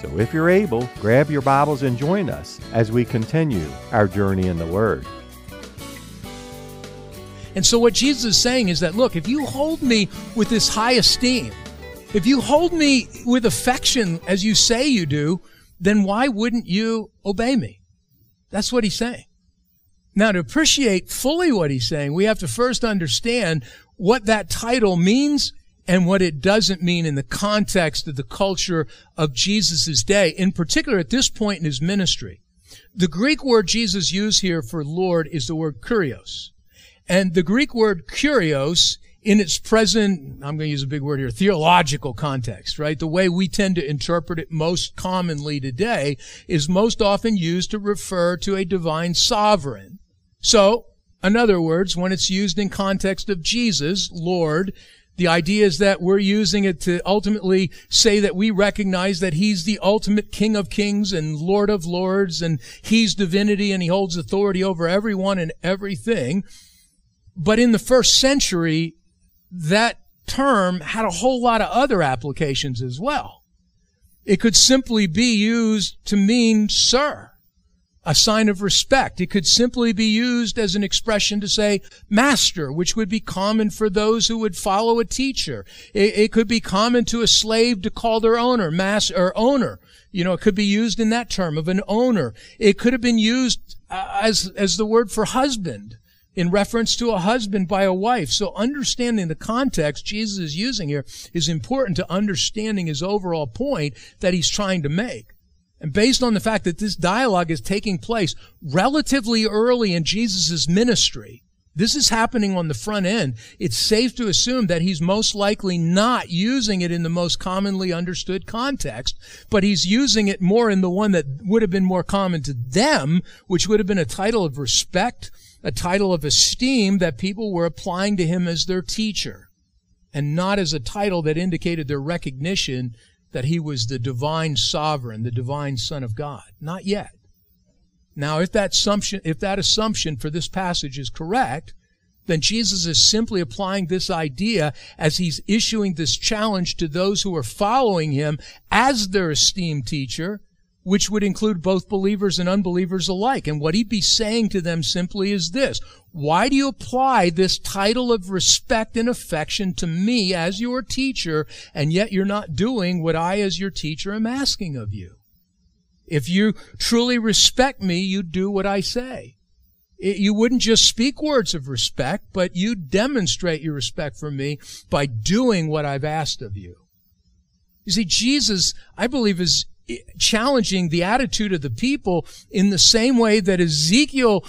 So if you're able, grab your Bibles and join us as we continue our journey in the Word. And so what Jesus is saying is that, look, if you hold me with this high esteem, if you hold me with affection as you say you do, then why wouldn't you obey me? That's what he's saying. Now, to appreciate fully what he's saying, we have to first understand what that title means and what it doesn't mean in the context of the culture of Jesus' day, in particular at this point in his ministry. The Greek word Jesus used here for Lord is the word kurios. And the Greek word kurios in its present, I'm going to use a big word here, theological context, right? The way we tend to interpret it most commonly today is most often used to refer to a divine sovereign. So, in other words, when it's used in context of Jesus, Lord, the idea is that we're using it to ultimately say that we recognize that He's the ultimate King of Kings and Lord of Lords and He's divinity and He holds authority over everyone and everything. But in the first century, that term had a whole lot of other applications as well. It could simply be used to mean sir a sign of respect. It could simply be used as an expression to say master, which would be common for those who would follow a teacher. It, it could be common to a slave to call their owner master or owner. You know, it could be used in that term of an owner. It could have been used uh, as, as the word for husband in reference to a husband by a wife. So understanding the context Jesus is using here is important to understanding his overall point that he's trying to make. And based on the fact that this dialogue is taking place relatively early in Jesus' ministry, this is happening on the front end. It's safe to assume that he's most likely not using it in the most commonly understood context, but he's using it more in the one that would have been more common to them, which would have been a title of respect, a title of esteem that people were applying to him as their teacher, and not as a title that indicated their recognition that he was the divine sovereign, the divine son of God. Not yet. Now, if that assumption, if that assumption for this passage is correct, then Jesus is simply applying this idea as he's issuing this challenge to those who are following him as their esteemed teacher which would include both believers and unbelievers alike. And what he'd be saying to them simply is this. Why do you apply this title of respect and affection to me as your teacher, and yet you're not doing what I as your teacher am asking of you? If you truly respect me, you do what I say. You wouldn't just speak words of respect, but you demonstrate your respect for me by doing what I've asked of you. You see, Jesus, I believe, is challenging the attitude of the people in the same way that Ezekiel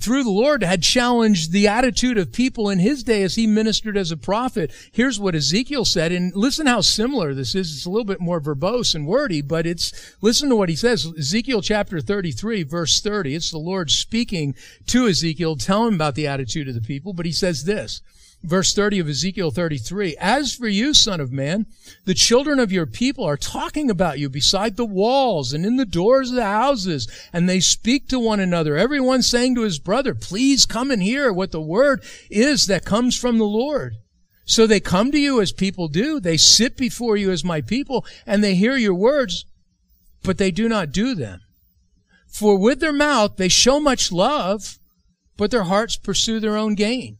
through the Lord had challenged the attitude of people in his day as he ministered as a prophet. Here's what Ezekiel said, and listen how similar this is. It's a little bit more verbose and wordy, but it's, listen to what he says. Ezekiel chapter 33, verse 30. It's the Lord speaking to Ezekiel, telling him about the attitude of the people, but he says this. Verse 30 of Ezekiel 33. As for you, son of man, the children of your people are talking about you beside the walls and in the doors of the houses, and they speak to one another, everyone saying to his brother, please come and hear what the word is that comes from the Lord. So they come to you as people do. They sit before you as my people, and they hear your words, but they do not do them. For with their mouth they show much love, but their hearts pursue their own gain.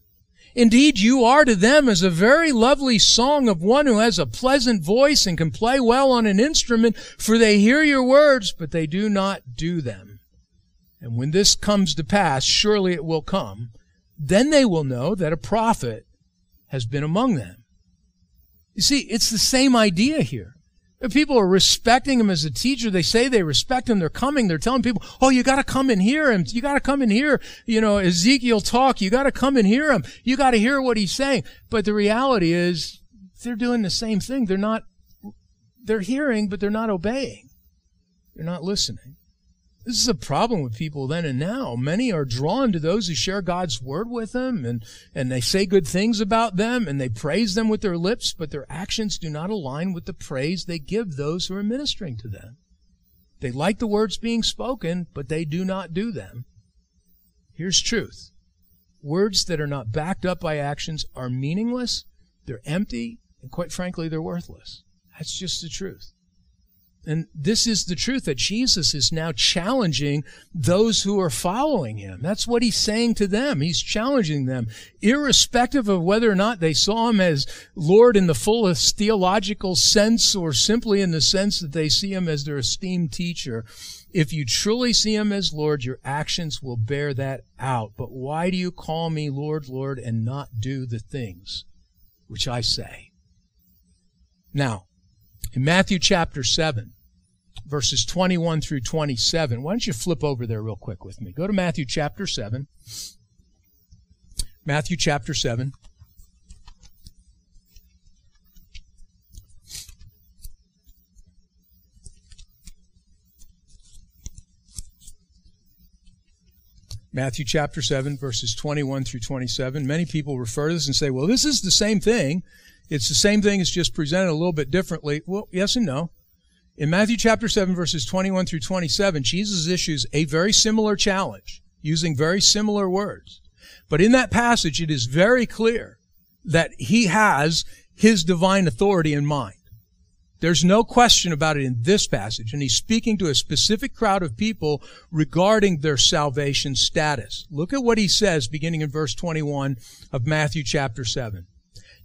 Indeed, you are to them as a very lovely song of one who has a pleasant voice and can play well on an instrument, for they hear your words, but they do not do them. And when this comes to pass, surely it will come, then they will know that a prophet has been among them. You see, it's the same idea here. People are respecting him as a teacher. They say they respect him. They're coming. They're telling people, oh, you got to come and hear him. You got to come and hear, you know, Ezekiel talk. You got to come and hear him. You got to hear what he's saying. But the reality is they're doing the same thing. They're not, they're hearing, but they're not obeying. They're not listening. This is a problem with people then and now. Many are drawn to those who share God's word with them and, and they say good things about them and they praise them with their lips, but their actions do not align with the praise they give those who are ministering to them. They like the words being spoken, but they do not do them. Here's truth. Words that are not backed up by actions are meaningless, they're empty, and quite frankly, they're worthless. That's just the truth. And this is the truth that Jesus is now challenging those who are following him. That's what he's saying to them. He's challenging them, irrespective of whether or not they saw him as Lord in the fullest theological sense or simply in the sense that they see him as their esteemed teacher. If you truly see him as Lord, your actions will bear that out. But why do you call me Lord, Lord, and not do the things which I say? Now, in Matthew chapter 7, verses 21 through 27. Why don't you flip over there real quick with me? Go to Matthew chapter 7. Matthew chapter 7. Matthew chapter 7, verses 21 through 27. Many people refer to this and say, well, this is the same thing it's the same thing, it's just presented a little bit differently. Well, yes and no. In Matthew chapter 7, verses 21 through 27, Jesus issues a very similar challenge using very similar words. But in that passage, it is very clear that he has his divine authority in mind. There's no question about it in this passage. And he's speaking to a specific crowd of people regarding their salvation status. Look at what he says beginning in verse 21 of Matthew chapter 7.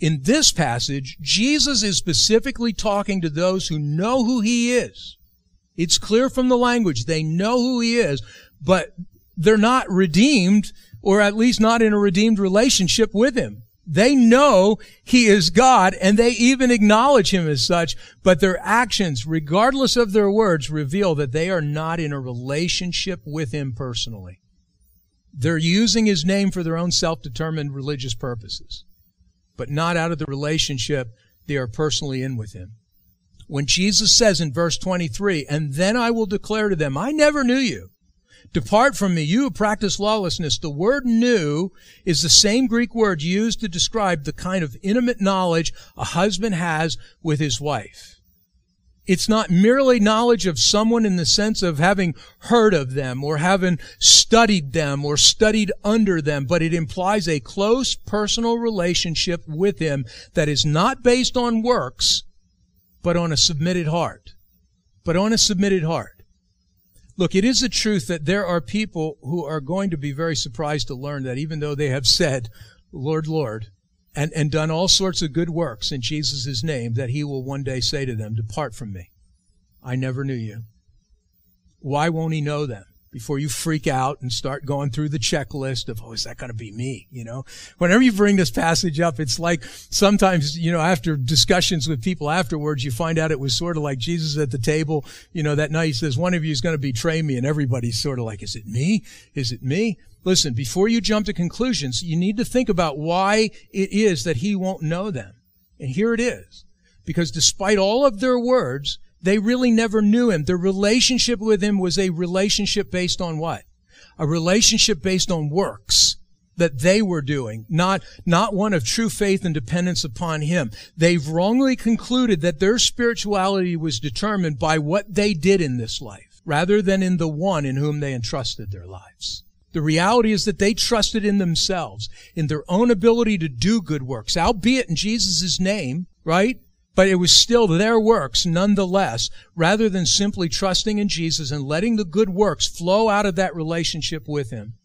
in this passage, Jesus is specifically talking to those who know who he is. It's clear from the language. They know who he is, but they're not redeemed, or at least not in a redeemed relationship with him. They know he is God and they even acknowledge him as such, but their actions, regardless of their words, reveal that they are not in a relationship with him personally. They're using his name for their own self-determined religious purposes but not out of the relationship they are personally in with him. When Jesus says in verse 23, and then I will declare to them, I never knew you. Depart from me, you who practice lawlessness. The word knew is the same Greek word used to describe the kind of intimate knowledge a husband has with his wife. It's not merely knowledge of someone in the sense of having heard of them or having studied them or studied under them, but it implies a close personal relationship with him that is not based on works, but on a submitted heart. But on a submitted heart. Look, it is the truth that there are people who are going to be very surprised to learn that even though they have said, Lord, Lord, and, and done all sorts of good works in Jesus' name that he will one day say to them, Depart from me. I never knew you. Why won't he know them? Before you freak out and start going through the checklist of, oh, is that going to be me? You know, whenever you bring this passage up, it's like sometimes, you know, after discussions with people afterwards, you find out it was sort of like Jesus at the table, you know, that night he says, one of you is going to betray me. And everybody's sort of like, is it me? Is it me? Listen, before you jump to conclusions, you need to think about why it is that he won't know them. And here it is. Because despite all of their words, they really never knew him. Their relationship with him was a relationship based on what? A relationship based on works that they were doing, not, not one of true faith and dependence upon him. They've wrongly concluded that their spirituality was determined by what they did in this life, rather than in the one in whom they entrusted their lives. The reality is that they trusted in themselves, in their own ability to do good works, albeit in Jesus' name, right? But it was still their works nonetheless, rather than simply trusting in Jesus and letting the good works flow out of that relationship with Him.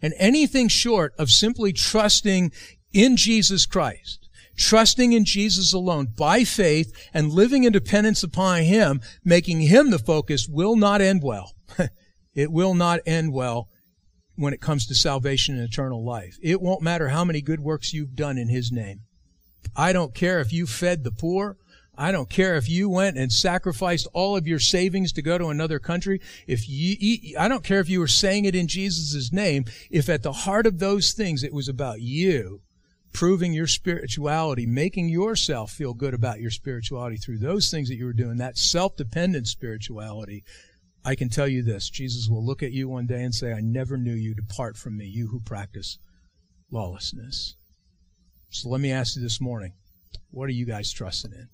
And anything short of simply trusting in Jesus Christ, trusting in Jesus alone by faith and living in dependence upon Him, making Him the focus will not end well. it will not end well when it comes to salvation and eternal life. It won't matter how many good works you've done in His name. I don't care if you fed the poor. I don't care if you went and sacrificed all of your savings to go to another country. If you, I don't care if you were saying it in Jesus' name. If at the heart of those things it was about you proving your spirituality, making yourself feel good about your spirituality through those things that you were doing, that self-dependent spirituality, I can tell you this. Jesus will look at you one day and say, I never knew you. Depart from me, you who practice lawlessness. So let me ask you this morning, what are you guys trusting in?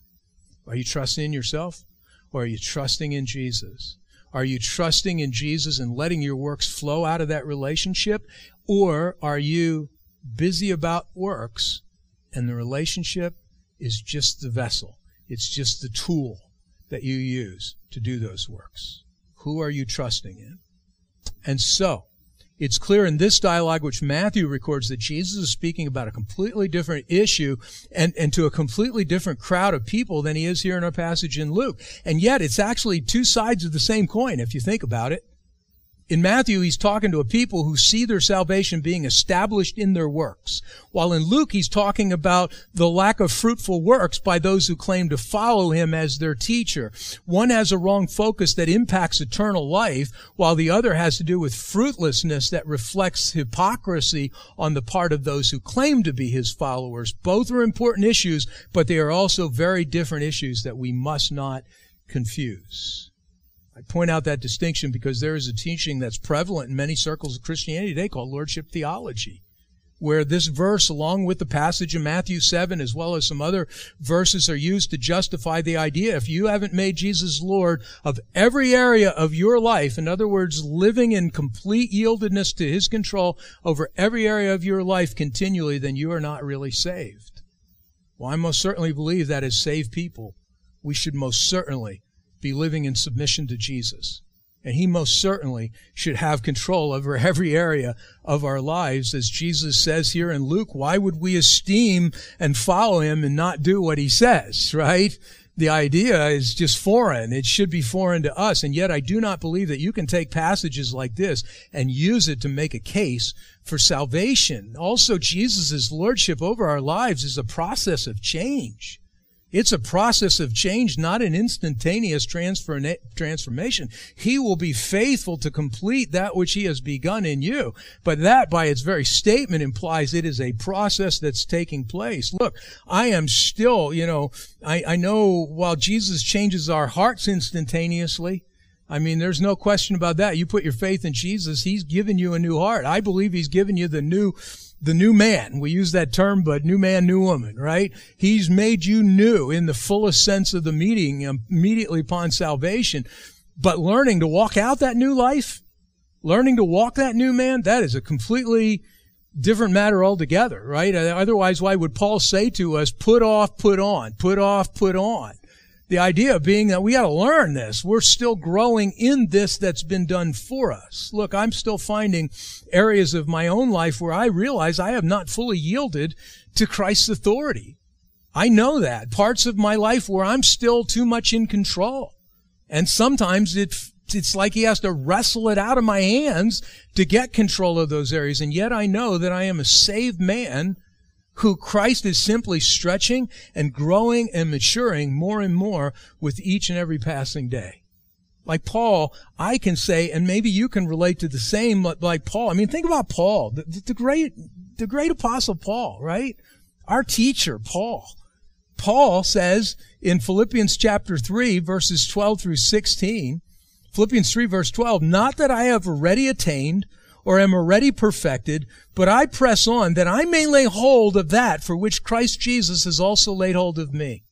Are you trusting in yourself or are you trusting in Jesus? Are you trusting in Jesus and letting your works flow out of that relationship? Or are you busy about works and the relationship is just the vessel? It's just the tool that you use to do those works. Who are you trusting in? And so, it's clear in this dialogue, which Matthew records, that Jesus is speaking about a completely different issue and, and to a completely different crowd of people than he is here in our passage in Luke. And yet, it's actually two sides of the same coin, if you think about it. In Matthew, he's talking to a people who see their salvation being established in their works. While in Luke, he's talking about the lack of fruitful works by those who claim to follow him as their teacher. One has a wrong focus that impacts eternal life, while the other has to do with fruitlessness that reflects hypocrisy on the part of those who claim to be his followers. Both are important issues, but they are also very different issues that we must not confuse. I point out that distinction because there is a teaching that's prevalent in many circles of Christianity today called Lordship Theology, where this verse, along with the passage in Matthew 7, as well as some other verses, are used to justify the idea if you haven't made Jesus Lord of every area of your life, in other words, living in complete yieldedness to His control over every area of your life continually, then you are not really saved. Well, I most certainly believe that as saved people, we should most certainly be living in submission to Jesus. And he most certainly should have control over every area of our lives. As Jesus says here in Luke, why would we esteem and follow him and not do what he says, right? The idea is just foreign. It should be foreign to us. And yet I do not believe that you can take passages like this and use it to make a case for salvation. Also, Jesus' lordship over our lives is a process of change. It's a process of change, not an instantaneous transfer, transformation. He will be faithful to complete that which he has begun in you. But that by its very statement implies it is a process that's taking place. Look, I am still, you know, I, I know while Jesus changes our hearts instantaneously, I mean, there's no question about that. You put your faith in Jesus, He's given you a new heart. I believe He's given you the new the new man. We use that term, but new man, new woman, right? He's made you new in the fullest sense of the meaning um, immediately upon salvation. But learning to walk out that new life, learning to walk that new man, that is a completely different matter altogether, right? Otherwise, why would Paul say to us, put off, put on, put off, put on? The idea being that we got to learn this. We're still growing in this that's been done for us. Look, I'm still finding areas of my own life where I realize I have not fully yielded to Christ's authority. I know that. Parts of my life where I'm still too much in control. And sometimes it, it's like he has to wrestle it out of my hands to get control of those areas. And yet I know that I am a saved man who Christ is simply stretching and growing and maturing more and more with each and every passing day. Like Paul, I can say, and maybe you can relate to the same like Paul. I mean, think about Paul, the, the great, the great apostle Paul, right? Our teacher, Paul. Paul says in Philippians chapter 3, verses 12 through 16, Philippians 3 verse 12, not that I have already attained or am already perfected, but I press on that I may lay hold of that for which Christ Jesus has also laid hold of me.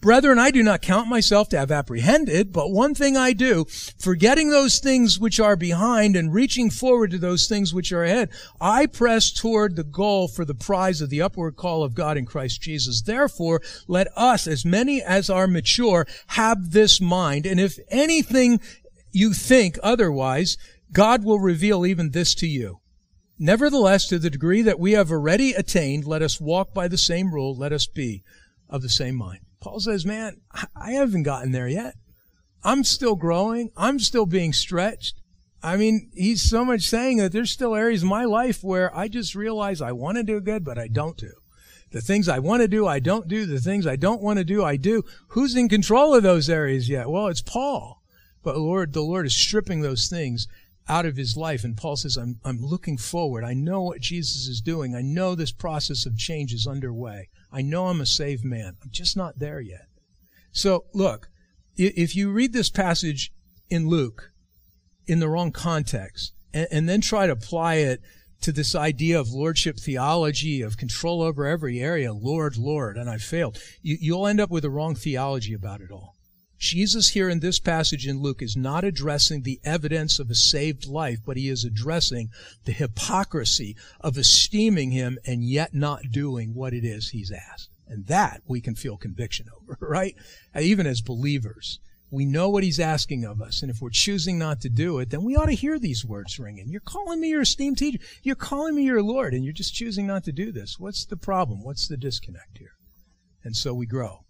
Brethren, I do not count myself to have apprehended, but one thing I do, forgetting those things which are behind and reaching forward to those things which are ahead, I press toward the goal for the prize of the upward call of God in Christ Jesus. Therefore, let us, as many as are mature, have this mind, and if anything you think otherwise, God will reveal even this to you. Nevertheless, to the degree that we have already attained, let us walk by the same rule, let us be of the same mind. Paul says, man, I haven't gotten there yet. I'm still growing. I'm still being stretched. I mean, he's so much saying that there's still areas in my life where I just realize I want to do good, but I don't do. The things I want to do, I don't do. The things I don't want to do, I do. Who's in control of those areas yet? Well, it's Paul. But Lord, the Lord is stripping those things out of his life. And Paul says, I'm, I'm looking forward. I know what Jesus is doing. I know this process of change is underway. I know I'm a saved man. I'm just not there yet. So look, if you read this passage in Luke in the wrong context and, and then try to apply it to this idea of lordship theology, of control over every area, Lord, Lord, and I failed, you, you'll end up with the wrong theology about it all. Jesus here in this passage in Luke is not addressing the evidence of a saved life, but he is addressing the hypocrisy of esteeming him and yet not doing what it is he's asked. And that we can feel conviction over, right? Even as believers. We know what he's asking of us, and if we're choosing not to do it, then we ought to hear these words ringing. You're calling me your esteemed teacher. You're calling me your Lord, and you're just choosing not to do this. What's the problem? What's the disconnect here? And so we grow.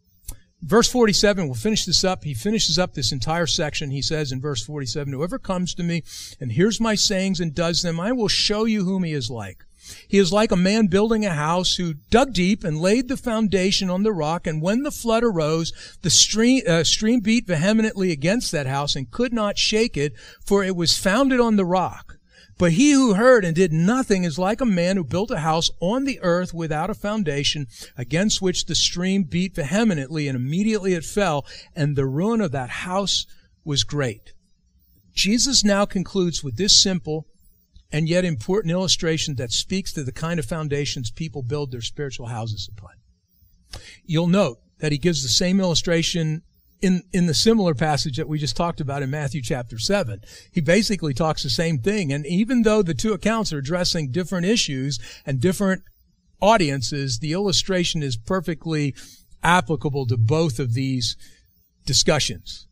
Verse 47, we'll finish this up. He finishes up this entire section. He says in verse 47, Whoever comes to me and hears my sayings and does them, I will show you whom he is like. He is like a man building a house who dug deep and laid the foundation on the rock. And when the flood arose, the stream, uh, stream beat vehemently against that house and could not shake it, for it was founded on the rock. But he who heard and did nothing is like a man who built a house on the earth without a foundation, against which the stream beat vehemently, and immediately it fell, and the ruin of that house was great. Jesus now concludes with this simple and yet important illustration that speaks to the kind of foundations people build their spiritual houses upon. You'll note that he gives the same illustration in, in the similar passage that we just talked about in Matthew chapter 7. He basically talks the same thing. And even though the two accounts are addressing different issues and different audiences, the illustration is perfectly applicable to both of these discussions.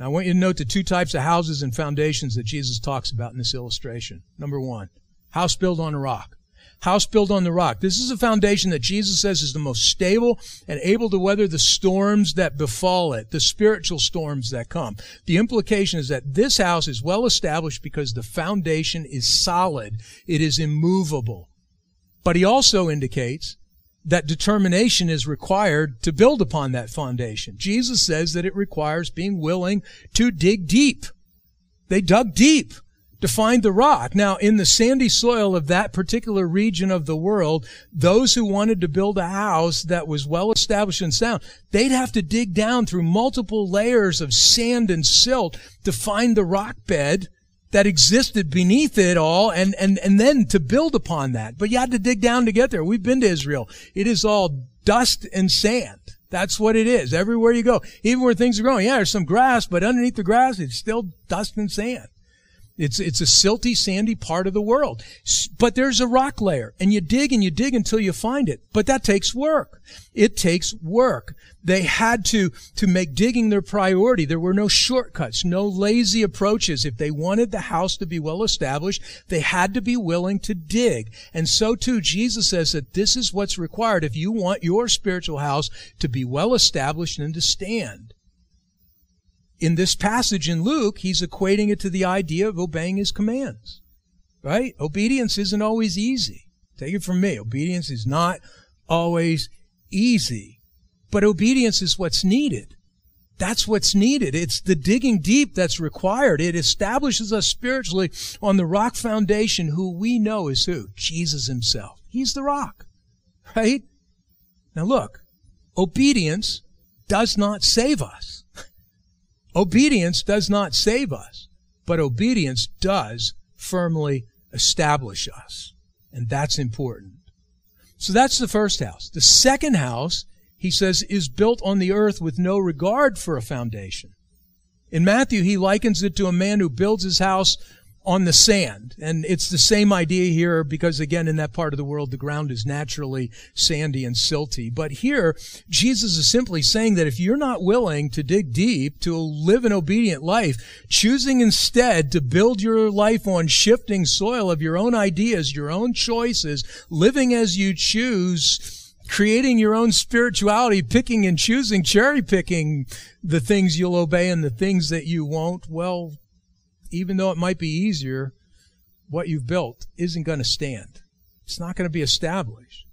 I want you to note the two types of houses and foundations that Jesus talks about in this illustration. Number one, house built on a rock. House built on the rock. This is a foundation that Jesus says is the most stable and able to weather the storms that befall it, the spiritual storms that come. The implication is that this house is well established because the foundation is solid. It is immovable. But he also indicates that determination is required to build upon that foundation. Jesus says that it requires being willing to dig deep. They dug deep to find the rock. Now, in the sandy soil of that particular region of the world, those who wanted to build a house that was well established and sound, they'd have to dig down through multiple layers of sand and silt to find the rock bed that existed beneath it all and, and, and then to build upon that. But you had to dig down to get there. We've been to Israel. It is all dust and sand. That's what it is. Everywhere you go. Even where things are growing. Yeah, there's some grass, but underneath the grass, it's still dust and sand. It's, it's a silty, sandy part of the world. But there's a rock layer and you dig and you dig until you find it. But that takes work. It takes work. They had to, to make digging their priority. There were no shortcuts, no lazy approaches. If they wanted the house to be well established, they had to be willing to dig. And so too, Jesus says that this is what's required if you want your spiritual house to be well established and to stand in this passage in Luke, he's equating it to the idea of obeying his commands. Right? Obedience isn't always easy. Take it from me. Obedience is not always easy. But obedience is what's needed. That's what's needed. It's the digging deep that's required. It establishes us spiritually on the rock foundation who we know is who? Jesus himself. He's the rock. Right? Now look, obedience does not save us. Obedience does not save us, but obedience does firmly establish us. And that's important. So that's the first house. The second house, he says, is built on the earth with no regard for a foundation. In Matthew, he likens it to a man who builds his house on the sand. And it's the same idea here because again, in that part of the world, the ground is naturally sandy and silty. But here, Jesus is simply saying that if you're not willing to dig deep, to live an obedient life, choosing instead to build your life on shifting soil of your own ideas, your own choices, living as you choose, creating your own spirituality, picking and choosing, cherry picking the things you'll obey and the things that you won't, well, even though it might be easier, what you've built isn't going to stand. It's not going to be established.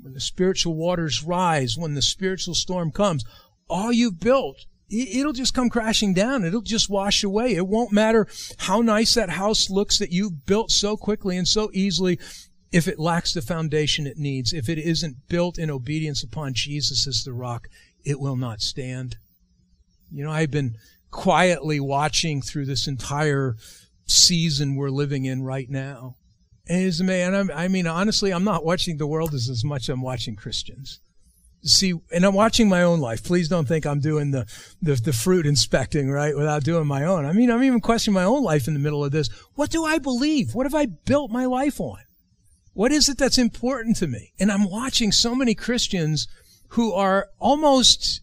When the spiritual waters rise, when the spiritual storm comes, all you've built, it'll just come crashing down. It'll just wash away. It won't matter how nice that house looks that you've built so quickly and so easily if it lacks the foundation it needs, if it isn't built in obedience upon Jesus as the rock, it will not stand. You know, I've been quietly watching through this entire season we're living in right now. It's man, I mean, honestly, I'm not watching the world as, as much as I'm watching Christians. See, and I'm watching my own life. Please don't think I'm doing the, the, the fruit inspecting, right, without doing my own. I mean, I'm even questioning my own life in the middle of this. What do I believe? What have I built my life on? What is it that's important to me? And I'm watching so many Christians who are almost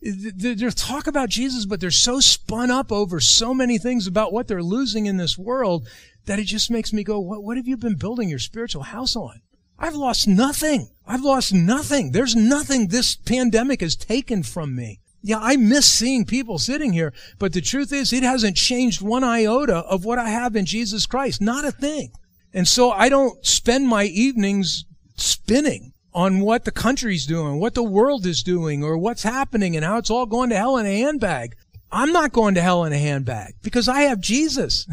they're talk about Jesus, but they're so spun up over so many things about what they're losing in this world that it just makes me go, what, what have you been building your spiritual house on? I've lost nothing. I've lost nothing. There's nothing this pandemic has taken from me. Yeah, I miss seeing people sitting here, but the truth is it hasn't changed one iota of what I have in Jesus Christ. Not a thing. And so I don't spend my evenings spinning on what the country's doing, what the world is doing, or what's happening and how it's all going to hell in a handbag. I'm not going to hell in a handbag because I have Jesus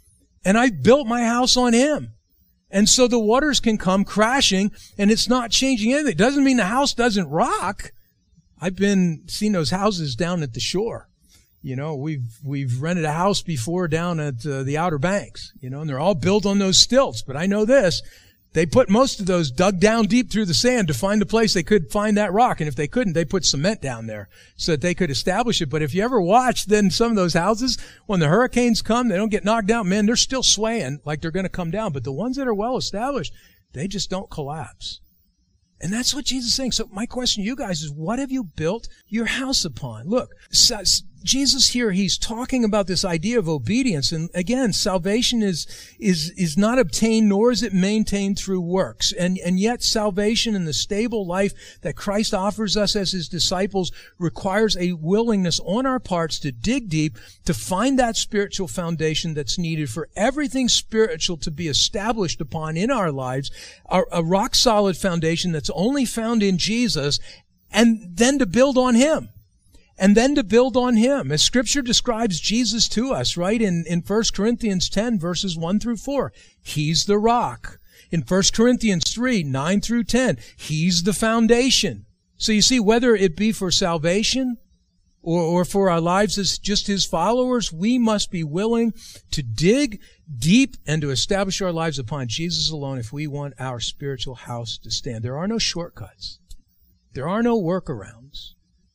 and I built my house on him. And so the waters can come crashing and it's not changing anything. It doesn't mean the house doesn't rock. I've been seeing those houses down at the shore. You know, we've, we've rented a house before down at uh, the Outer Banks, you know, and they're all built on those stilts. But I know this, they put most of those dug down deep through the sand to find a place they could find that rock. And if they couldn't, they put cement down there so that they could establish it. But if you ever watch then some of those houses, when the hurricanes come, they don't get knocked down. Man, they're still swaying like they're going to come down. But the ones that are well established, they just don't collapse. And that's what Jesus is saying. So my question to you guys is, what have you built your house upon? Look, Jesus here, he's talking about this idea of obedience. And again, salvation is, is, is not obtained nor is it maintained through works. And, and yet salvation and the stable life that Christ offers us as his disciples requires a willingness on our parts to dig deep, to find that spiritual foundation that's needed for everything spiritual to be established upon in our lives, a, a rock solid foundation that's only found in Jesus, and then to build on him and then to build on him. As scripture describes Jesus to us, right? In, in 1 Corinthians 10 verses 1 through 4. He's the rock. In 1 Corinthians 3, 9 through 10, He's the foundation. So you see, whether it be for salvation or, or for our lives as just His followers, we must be willing to dig deep and to establish our lives upon Jesus alone if we want our spiritual house to stand. There are no shortcuts. There are no workarounds.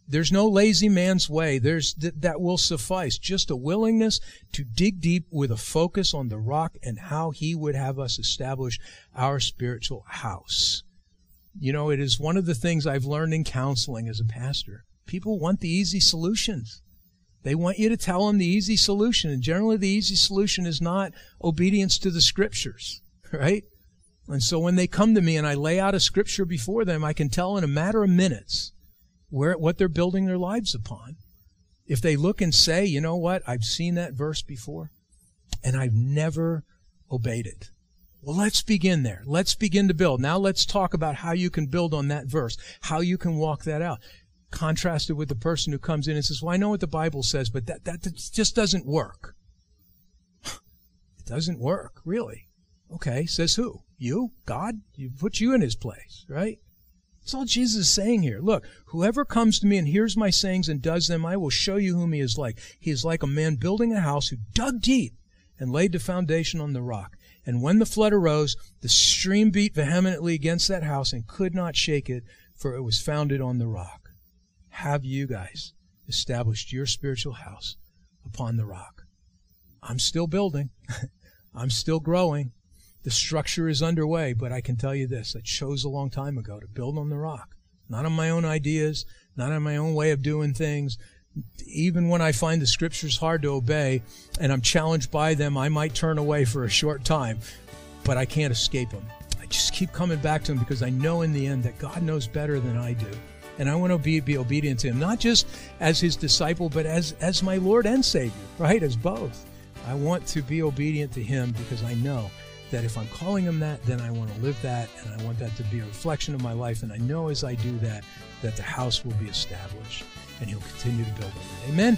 There's no lazy man's way. There's th- that will suffice. Just a willingness to dig deep with a focus on the rock and how he would have us establish our spiritual house. You know, it is one of the things I've learned in counseling as a pastor. People want the easy solutions. They want you to tell them the easy solution. And generally the easy solution is not obedience to the scriptures, right? And so when they come to me and I lay out a scripture before them, I can tell in a matter of minutes where what they're building their lives upon. If they look and say, you know what, I've seen that verse before, and I've never obeyed it. Well, let's begin there. Let's begin to build. Now let's talk about how you can build on that verse, how you can walk that out. Contrasted with the person who comes in and says, well, I know what the Bible says, but that, that, that just doesn't work. it doesn't work, really. Okay, says who? You? God? You put you in his place, right? That's all Jesus is saying here. Look, whoever comes to me and hears my sayings and does them, I will show you whom he is like. He is like a man building a house who dug deep and laid the foundation on the rock. And when the flood arose, the stream beat vehemently against that house and could not shake it, for it was founded on the rock. Have you guys established your spiritual house upon the rock? I'm still building. I'm still growing. The structure is underway, but I can tell you this I chose a long time ago to build on the rock. Not on my own ideas, not on my own way of doing things. Even when I find the scriptures hard to obey and I'm challenged by them, I might turn away for a short time, but I can't escape them. I just keep coming back to them because I know in the end that God knows better than I do. and I want to be, be obedient to him, not just as his disciple, but as, as my Lord and Savior, right? As both. I want to be obedient to him because I know that if I'm calling him that, then I want to live that, and I want that to be a reflection of my life. And I know as I do that, that the house will be established, and he'll continue to build on it. Amen.